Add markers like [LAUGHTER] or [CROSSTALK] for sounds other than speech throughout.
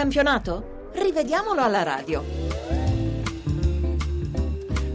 campionato? Rivediamolo alla radio.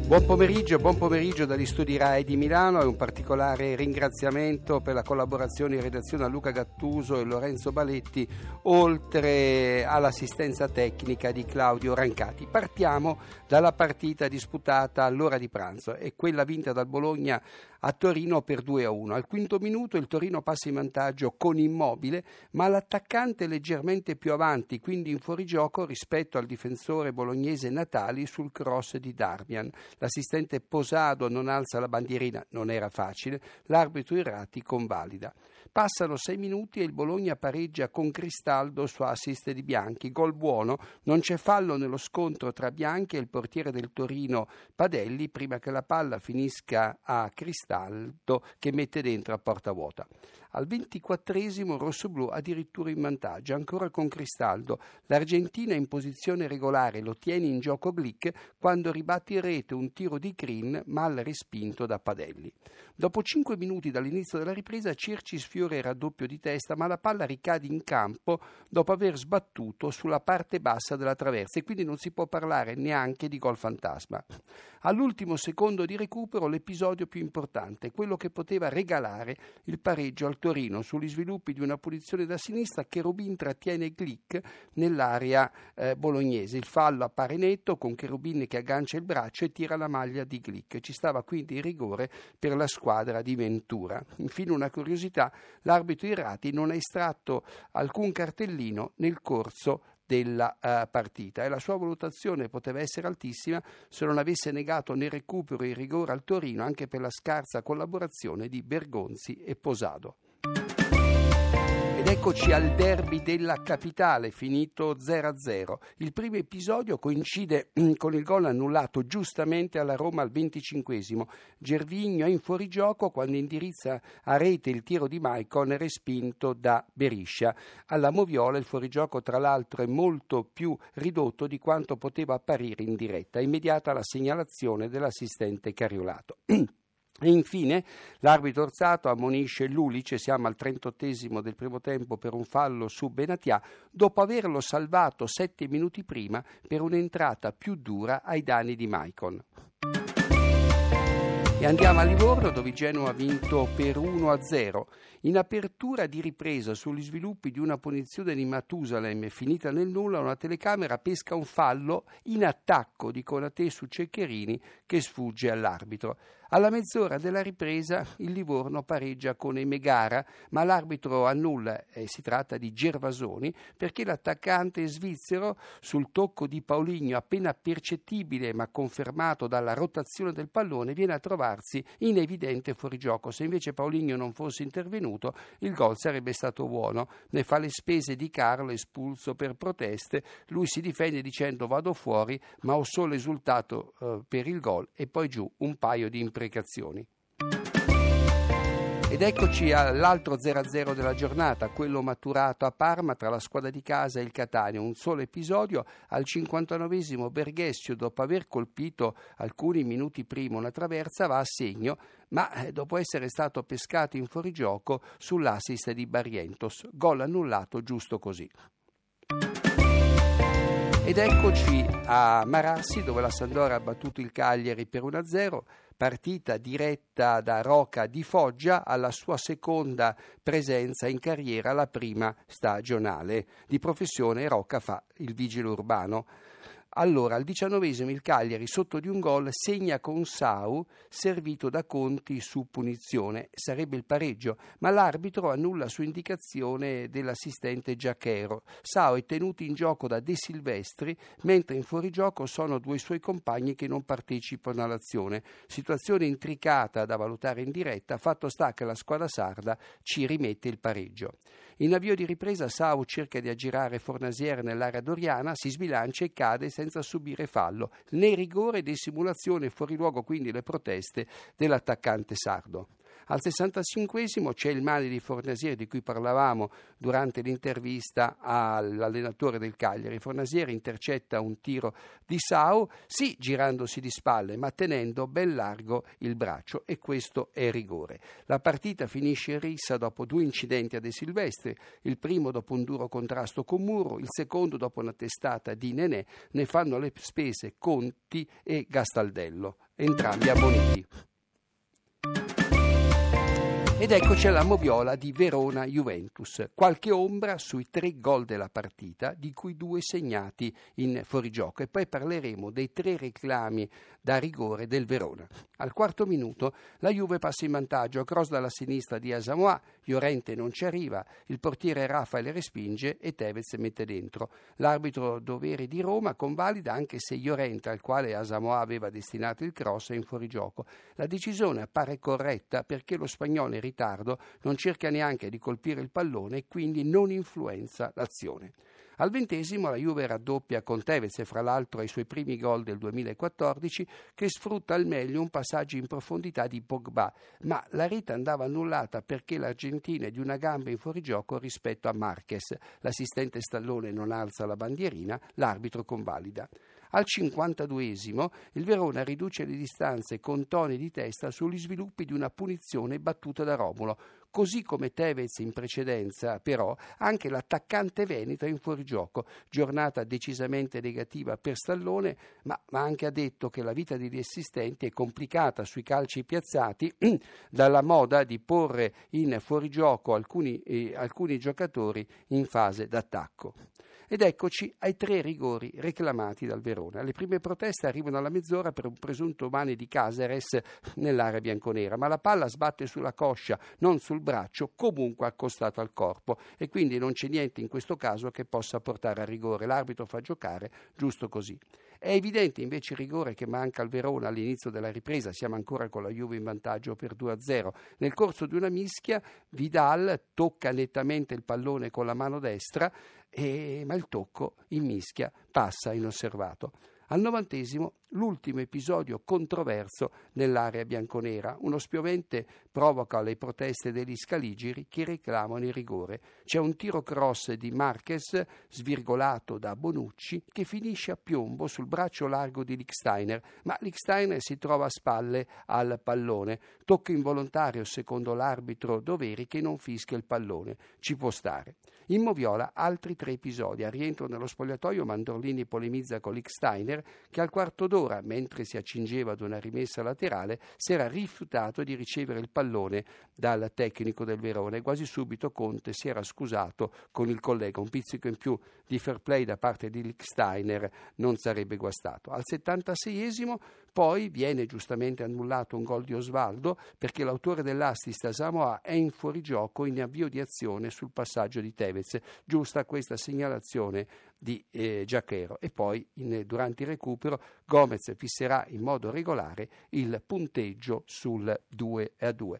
Buon pomeriggio, buon pomeriggio dagli studi RAI di Milano e un particolare ringraziamento per la collaborazione in redazione a Luca Gattuso e Lorenzo Baletti, oltre all'assistenza tecnica di Claudio Rancati. Partiamo dalla partita disputata all'ora di pranzo e quella vinta dal Bologna a Torino per 2 a 1. Al quinto minuto il Torino passa in vantaggio con Immobile, ma l'attaccante leggermente più avanti, quindi in fuorigioco rispetto al difensore bolognese Natali sul cross di Darmian. L'assistente Posado non alza la bandierina, non era facile, l'arbitro Irrati convalida. Passano sei minuti e il Bologna pareggia con Cristaldo su assist di Bianchi. Gol buono, non c'è fallo nello scontro tra Bianchi e il portiere del Torino Padelli prima che la palla finisca a Cristaldo che mette dentro a porta vuota. Al ventiquattresimo Rossoblu addirittura in vantaggio, ancora con Cristaldo. L'Argentina in posizione regolare lo tiene in gioco Glick quando ribatte in rete un tiro di Crin mal respinto da Padelli. Dopo cinque minuti dall'inizio della ripresa Circi sfiora il raddoppio di testa ma la palla ricade in campo dopo aver sbattuto sulla parte bassa della traversa e quindi non si può parlare neanche di gol fantasma. All'ultimo secondo di recupero l'episodio più importante, quello che poteva regalare il pareggio al Torino sugli sviluppi di una punizione da sinistra che Rubin trattiene Glick nell'area eh, bolognese. Il fallo appare netto con Cherubin che aggancia il braccio e tira la maglia di Glick. Ci stava quindi il rigore per la squadra di Ventura. Infine una curiosità, l'arbitro Irrati non ha estratto alcun cartellino nel corso della uh, partita e la sua valutazione poteva essere altissima se non avesse negato nel recupero il rigore al Torino anche per la scarsa collaborazione di Bergonzi e Posado. Eccoci al derby della capitale, finito 0-0. Il primo episodio coincide con il gol annullato giustamente alla Roma al 25 Gervigno è in fuorigioco quando indirizza a rete il tiro di Maicon respinto da Beriscia. Alla Moviola il fuorigioco tra l'altro è molto più ridotto di quanto poteva apparire in diretta. Immediata la segnalazione dell'assistente Cariolato. [CLEARS THROAT] E infine l'arbitro Orzato ammonisce Lulice, siamo al 38 del primo tempo per un fallo su Benatia, dopo averlo salvato sette minuti prima per un'entrata più dura ai danni di Maicon. E andiamo a Livorno dove Genoa ha vinto per 1-0. In apertura di ripresa sugli sviluppi di una punizione di Matusalem finita nel nulla, una telecamera pesca un fallo in attacco di Conate su Ceccherini che sfugge all'arbitro. Alla mezz'ora della ripresa il Livorno pareggia con Emegara, ma l'arbitro annulla e si tratta di Gervasoni perché l'attaccante svizzero sul tocco di Pauligno appena percettibile ma confermato dalla rotazione del pallone viene a trovarsi in evidente fuorigioco. Se invece Pauligno non fosse intervenuto il gol sarebbe stato buono. Ne fa le spese di Carlo espulso per proteste. Lui si difende dicendo vado fuori ma ho solo esultato eh, per il gol e poi giù un paio di imprecazioni. Ed eccoci all'altro 0-0 della giornata, quello maturato a Parma tra la squadra di casa e il Catania. Un solo episodio, al 59 Berghessio, dopo aver colpito alcuni minuti prima una traversa, va a segno, ma eh, dopo essere stato pescato in fuorigioco sull'assist di Barrientos. Gol annullato giusto così. Ed eccoci a Marassi dove la Sandora ha battuto il Cagliari per 1-0, partita diretta da Roca di Foggia alla sua seconda presenza in carriera, la prima stagionale. Di professione Roca fa il vigile urbano. Allora, al diciannovesimo il Cagliari, sotto di un gol, segna con Sau, servito da Conti su punizione. Sarebbe il pareggio, ma l'arbitro annulla su indicazione dell'assistente Giacchero. Sau è tenuto in gioco da De Silvestri, mentre in fuorigioco sono due suoi compagni che non partecipano all'azione. Situazione intricata da valutare in diretta, fatto sta che la squadra sarda ci rimette il pareggio. In avvio di ripresa Sau cerca di aggirare Fornasier nell'area doriana, si sbilancia e cade senza subire fallo, né rigore né simulazione, fuori luogo quindi le proteste dell'attaccante sardo. Al 65 c'è il male di Fornasieri di cui parlavamo durante l'intervista all'allenatore del Cagliari. Fornasieri intercetta un tiro di Sau, sì girandosi di spalle, ma tenendo ben largo il braccio e questo è rigore. La partita finisce in rissa dopo due incidenti a De Silvestri, il primo dopo un duro contrasto con Muro, il secondo dopo una testata di Nenè, ne fanno le spese Conti e Gastaldello, entrambi ammoniti. Ed eccoci alla moviola di Verona-Juventus. Qualche ombra sui tre gol della partita, di cui due segnati in fuorigioco. E poi parleremo dei tre reclami da rigore del Verona. Al quarto minuto la Juve passa in vantaggio, cross dalla sinistra di Asamoah, Llorente non ci arriva, il portiere Rafael respinge e Tevez mette dentro. L'arbitro dovere di Roma convalida anche se Llorente, al quale Asamoah aveva destinato il cross, è in fuorigioco. La decisione appare corretta perché lo spagnolo ritardo, non cerca neanche di colpire il pallone e quindi non influenza l'azione. Al ventesimo la Juve raddoppia con Tevez fra l'altro ai suoi primi gol del 2014 che sfrutta al meglio un passaggio in profondità di Pogba, ma la rete andava annullata perché l'Argentina è di una gamba in fuorigioco rispetto a Marquez. L'assistente Stallone non alza la bandierina, l'arbitro convalida. Al 52esimo il Verona riduce le distanze con toni di testa sugli sviluppi di una punizione battuta da Romulo. Così come Tevez in precedenza, però, anche l'attaccante Veneto è in fuorigioco. Giornata decisamente negativa per Stallone, ma, ma anche ha detto che la vita degli assistenti è complicata sui calci piazzati [CLEARS THROAT] dalla moda di porre in fuorigioco alcuni, eh, alcuni giocatori in fase d'attacco. Ed eccoci ai tre rigori reclamati dal Verona. Le prime proteste arrivano alla mezz'ora per un presunto mani di Caseres nell'area bianconera, ma la palla sbatte sulla coscia, non sul braccio, comunque accostato al corpo e quindi non c'è niente in questo caso che possa portare a rigore. L'arbitro fa giocare giusto così. È evidente invece il rigore che manca al Verona all'inizio della ripresa, siamo ancora con la Juve in vantaggio per 2-0. Nel corso di una mischia Vidal tocca nettamente il pallone con la mano destra, e, ma il tocco in mischia passa inosservato. Al novantesimo l'ultimo episodio controverso nell'area bianconera. Uno spiovente provoca le proteste degli scaligeri che reclamano il rigore. C'è un tiro cross di Marquez svirgolato da Bonucci che finisce a piombo sul braccio largo di Licksteiner, ma Licksteiner si trova a spalle al pallone. Tocco involontario secondo l'arbitro Doveri che non fischia il pallone. Ci può stare. In Moviola altri tre episodi. A rientro nello spogliatoio Mandorlini polemizza con Licksteiner che al quarto d'ora Ancora, mentre si accingeva ad una rimessa laterale, si era rifiutato di ricevere il pallone dal tecnico del Verone. Quasi subito Conte si era scusato con il collega. Un pizzico in più di fair play da parte di Licksteiner non sarebbe guastato. Al 76esimo poi viene giustamente annullato un gol di Osvaldo perché l'autore dell'assist a Samoa è in fuorigioco in avvio di azione sul passaggio di Tevez. Giusta questa segnalazione di eh, Giacchero e poi in, durante il recupero Gomez fisserà in modo regolare il punteggio sul 2 a 2.